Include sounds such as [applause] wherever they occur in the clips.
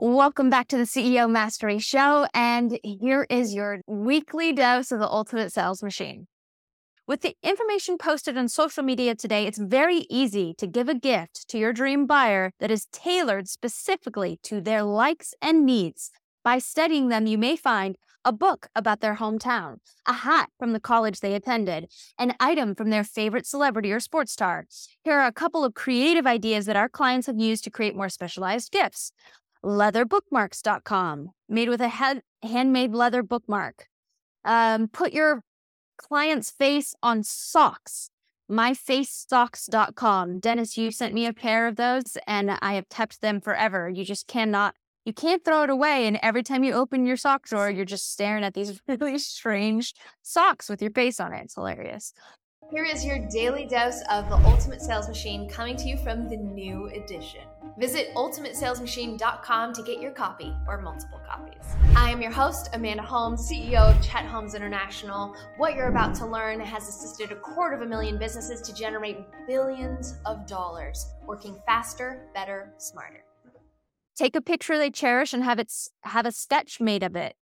Welcome back to the CEO Mastery Show. And here is your weekly dose of the ultimate sales machine. With the information posted on social media today, it's very easy to give a gift to your dream buyer that is tailored specifically to their likes and needs. By studying them, you may find a book about their hometown, a hat from the college they attended, an item from their favorite celebrity or sports star. Here are a couple of creative ideas that our clients have used to create more specialized gifts. Leatherbookmarks.com, made with a head, handmade leather bookmark. Um, put your client's face on socks. MyFaceSocks.com. Dennis, you sent me a pair of those and I have kept them forever. You just cannot you can't throw it away. And every time you open your sock drawer, you're just staring at these [laughs] really strange socks with your face on it. It's hilarious. Here is your daily dose of the Ultimate Sales Machine coming to you from the new edition. Visit ultimatesalesmachine.com to get your copy or multiple copies. I am your host, Amanda Holmes, CEO of Chet Holmes International. What you're about to learn has assisted a quarter of a million businesses to generate billions of dollars, working faster, better, smarter take a picture they cherish and have it have a sketch made of it,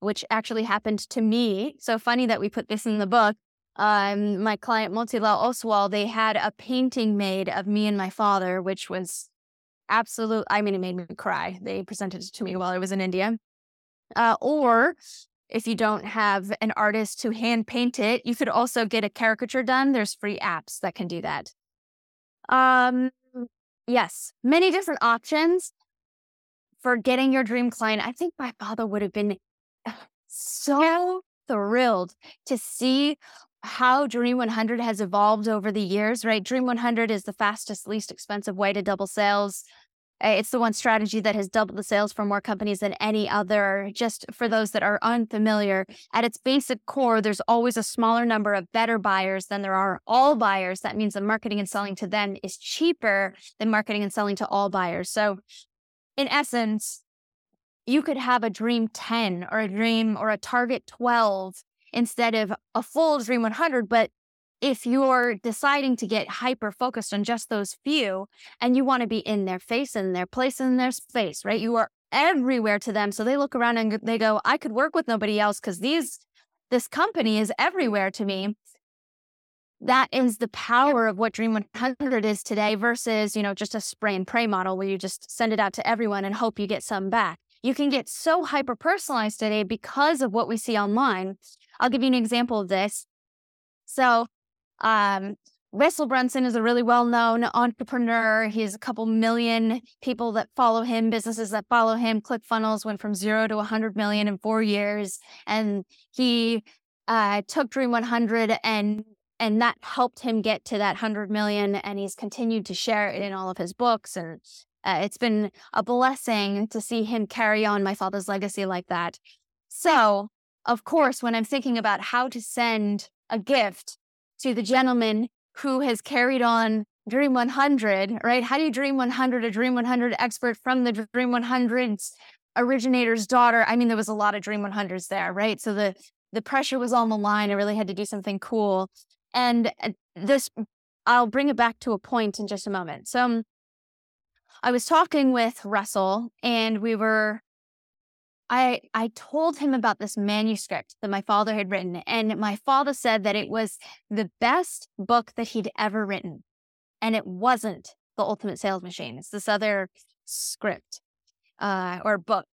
which actually happened to me. So funny that we put this in the book. Um, my client Motilal Oswal, they had a painting made of me and my father, which was absolute. I mean, it made me cry. They presented it to me while I was in India. Uh, or if you don't have an artist to hand paint it, you could also get a caricature done. There's free apps that can do that. Um, yes, many different options for getting your dream client. I think my father would have been [sighs] so thrilled to see how Dream 100 has evolved over the years, right? Dream 100 is the fastest, least expensive way to double sales. Eh, it's the one strategy that has doubled the sales for more companies than any other. Just for those that are unfamiliar, at its basic core, there's always a smaller number of better buyers than there are all buyers. That means that marketing and selling to them is cheaper than marketing and selling to all buyers. So in essence, you could have a dream 10 or a dream or a target 12 instead of a full dream 100. But if you're deciding to get hyper focused on just those few and you want to be in their face and their place in their space, right? You are everywhere to them. So they look around and they go, I could work with nobody else because these, this company is everywhere to me that is the power of what Dream 100 is today versus, you know, just a spray and pray model where you just send it out to everyone and hope you get some back. You can get so hyper personalized today because of what we see online. I'll give you an example of this. So, um, Russell Brunson is a really well known entrepreneur. He has a couple million people that follow him, businesses that follow him. ClickFunnels went from zero to 100 million in four years. And he uh, took Dream 100 and and that helped him get to that 100 million and he's continued to share it in all of his books and uh, it's been a blessing to see him carry on my father's legacy like that so of course when i'm thinking about how to send a gift to the gentleman who has carried on dream 100 right? How do you dream 100 a dream 100 expert from the dream 100's originator's daughter. I mean there was a lot of dream 100s there right? So the the pressure was on the line. I really had to do something cool. And uh, this, I'll bring it back to a point in just a moment. So um, I was talking with Russell and we were, I, I told him about this manuscript that my father had written. And my father said that it was the best book that he'd ever written. And it wasn't The Ultimate Sales Machine. It's this other script uh, or book.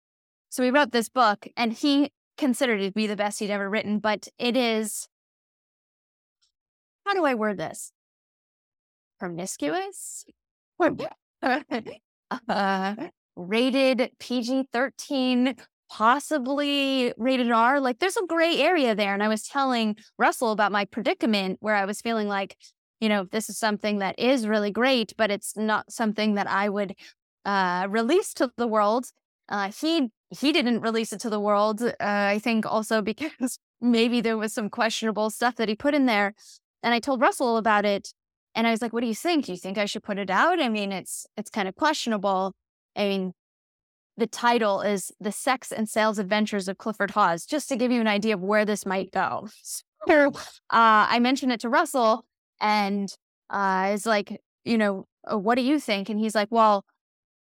So we wrote this book and he considered it to be the best he'd ever written, but it is how do I word this? Promiscuous? [laughs] uh, rated PG 13, possibly rated R. Like there's a gray area there. And I was telling Russell about my predicament where I was feeling like, you know, this is something that is really great, but it's not something that I would uh, release to the world. Uh, he he didn't release it to the world. Uh, I think also [laughs] because maybe there was some questionable stuff that he put in there. And I told Russell about it and I was like, what do you think? Do you think I should put it out? I mean, it's it's kind of questionable. I mean, the title is The Sex and Sales Adventures of Clifford Hawes, just to give you an idea of where this might go. So, [laughs] uh, I mentioned it to Russell and uh, it's like, you know, uh, what do you think? And he's like, well,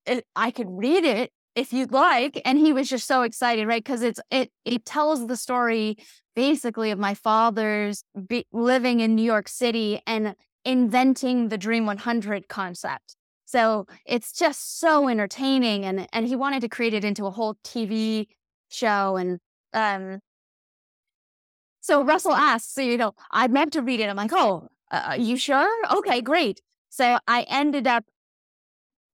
it, I could read it if you'd like. And he was just so excited, right? Because it's it it tells the story basically of my father's be- living in New York City and inventing the Dream 100 concept. So it's just so entertaining, and and he wanted to create it into a whole TV show, and um. So Russell asks, so, you know, I meant to read it. I'm like, oh, uh, you sure? Okay, great. So I ended up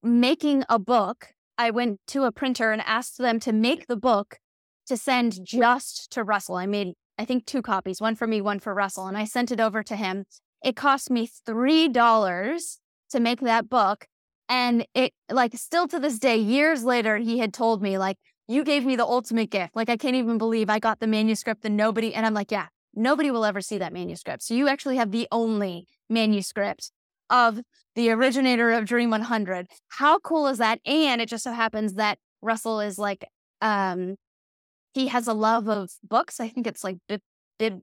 making a book. I went to a printer and asked them to make the book to send just to Russell. I made, I think, two copies, one for me, one for Russell, and I sent it over to him. It cost me $3 to make that book. And it, like, still to this day, years later, he had told me, like, you gave me the ultimate gift. Like, I can't even believe I got the manuscript and nobody, and I'm like, yeah, nobody will ever see that manuscript. So you actually have the only manuscript of the originator of Dream 100. How cool is that? And it just so happens that Russell is like, um, he has a love of books. I think it's like bib, bib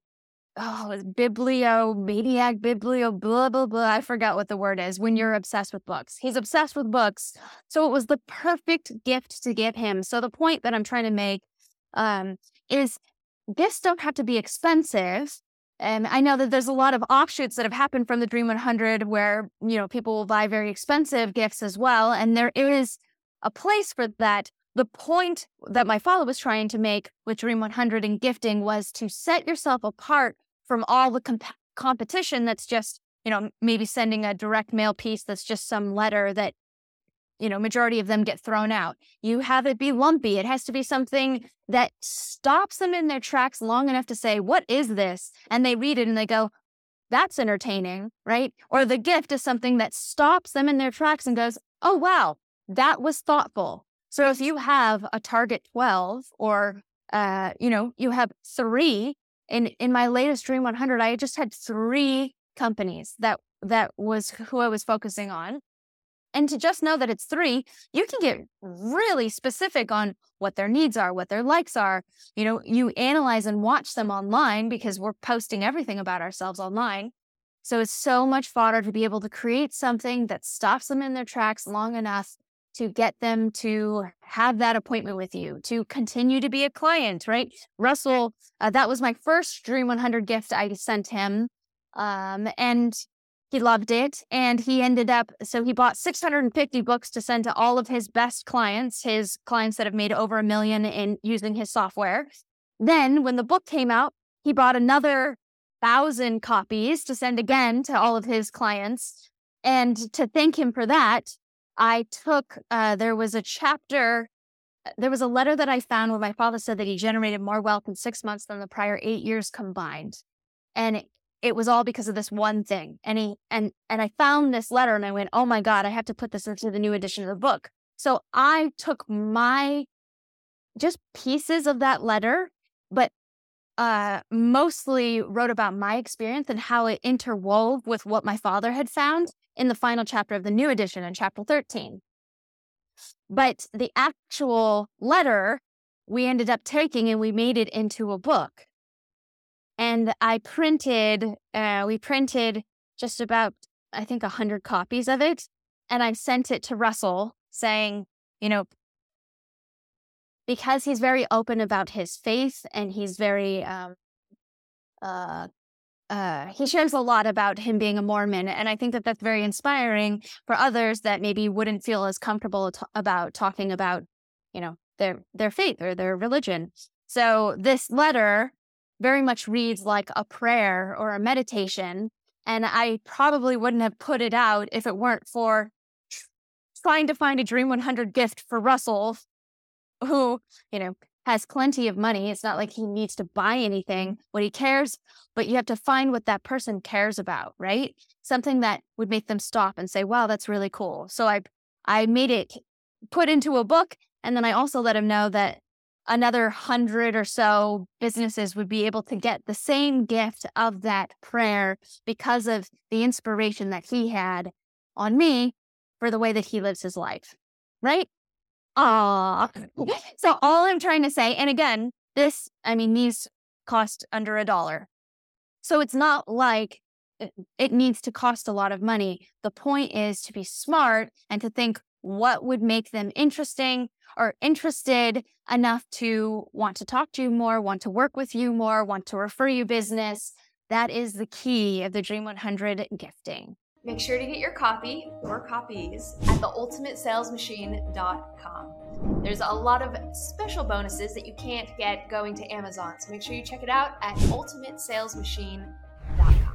oh, bibliomaniac, biblio, blah, blah, blah. I forgot what the word is when you're obsessed with books. He's obsessed with books. So it was the perfect gift to give him. So the point that I'm trying to make um, is gifts don't have to be expensive. And I know that there's a lot of offshoots that have happened from the Dream 100 where, you know, people will buy very expensive gifts as well. And there is a place for that. The point that my father was trying to make with Dream 100 and gifting was to set yourself apart from all the comp- competition that's just, you know, maybe sending a direct mail piece that's just some letter that you know, majority of them get thrown out. You have it be lumpy. It has to be something that stops them in their tracks long enough to say, What is this? And they read it and they go, That's entertaining, right? Or the gift is something that stops them in their tracks and goes, Oh, wow, that was thoughtful. So if you have a target 12 or, uh, you know, you have three in, in my latest Dream 100, I just had three companies that, that was who I was focusing on and to just know that it's three, you can get really specific on what their needs are, what their likes are. You know, you analyze and watch them online because we're posting everything about ourselves online. So it's so much fodder to be able to create something that stops them in their tracks long enough to get them to have that appointment with you, to continue to be a client, right? Russell, uh, that was my first Dream 100 gift I sent him. Um, and he loved it. And he ended up, so he bought 650 books to send to all of his best clients, his clients that have made over a million in using his software. Then, when the book came out, he bought another thousand copies to send again to all of his clients. And to thank him for that, I took, uh, there was a chapter, there was a letter that I found where my father said that he generated more wealth in six months than the prior eight years combined. And it was all because of this one thing. And he and and I found this letter and I went, "Oh my god, I have to put this into the new edition of the book." So I took my just pieces of that letter, but uh, mostly wrote about my experience and how it interwove with what my father had found in the final chapter of the new edition in chapter 13. But the actual letter we ended up taking and we made it into a book and I printed, uh, we printed just about, I think, 100 copies of it. And I sent it to Russell saying, you know, because he's very open about his faith and he's very, um, uh, uh, he shares a lot about him being a Mormon. And I think that that's very inspiring for others that maybe wouldn't feel as comfortable t- about talking about, you know, their, their faith or their religion. So this letter very much reads like a prayer or a meditation. And I probably wouldn't have put it out if it weren't for trying to find a Dream 100 gift for Russell, who, you know, has plenty of money. It's not like he needs to buy anything what he cares, but you have to find what that person cares about, right? Something that would make them stop and say, wow, that's really cool. So I I made it put into a book and then I also let him know that another hundred or so businesses would be able to get the same gift of that prayer because of the inspiration that he had on me for the way that he lives his life. Right? [laughs] Ah. so all I'm trying to say, and again, this, I mean, these cost under a dollar. So it's not like it needs to cost a lot of money. The point is to be smart and to think what would make them interesting or interested enough to want to talk to you more, want to work with you more, want to refer you business. That is the key of the Dream 100 gifting. Make sure to get your copy or copies at theultimatesalesmachine.com. There's a lot of special bonuses that you can't get going to Amazon, so make sure you check it out at ultimatesalesmachine.com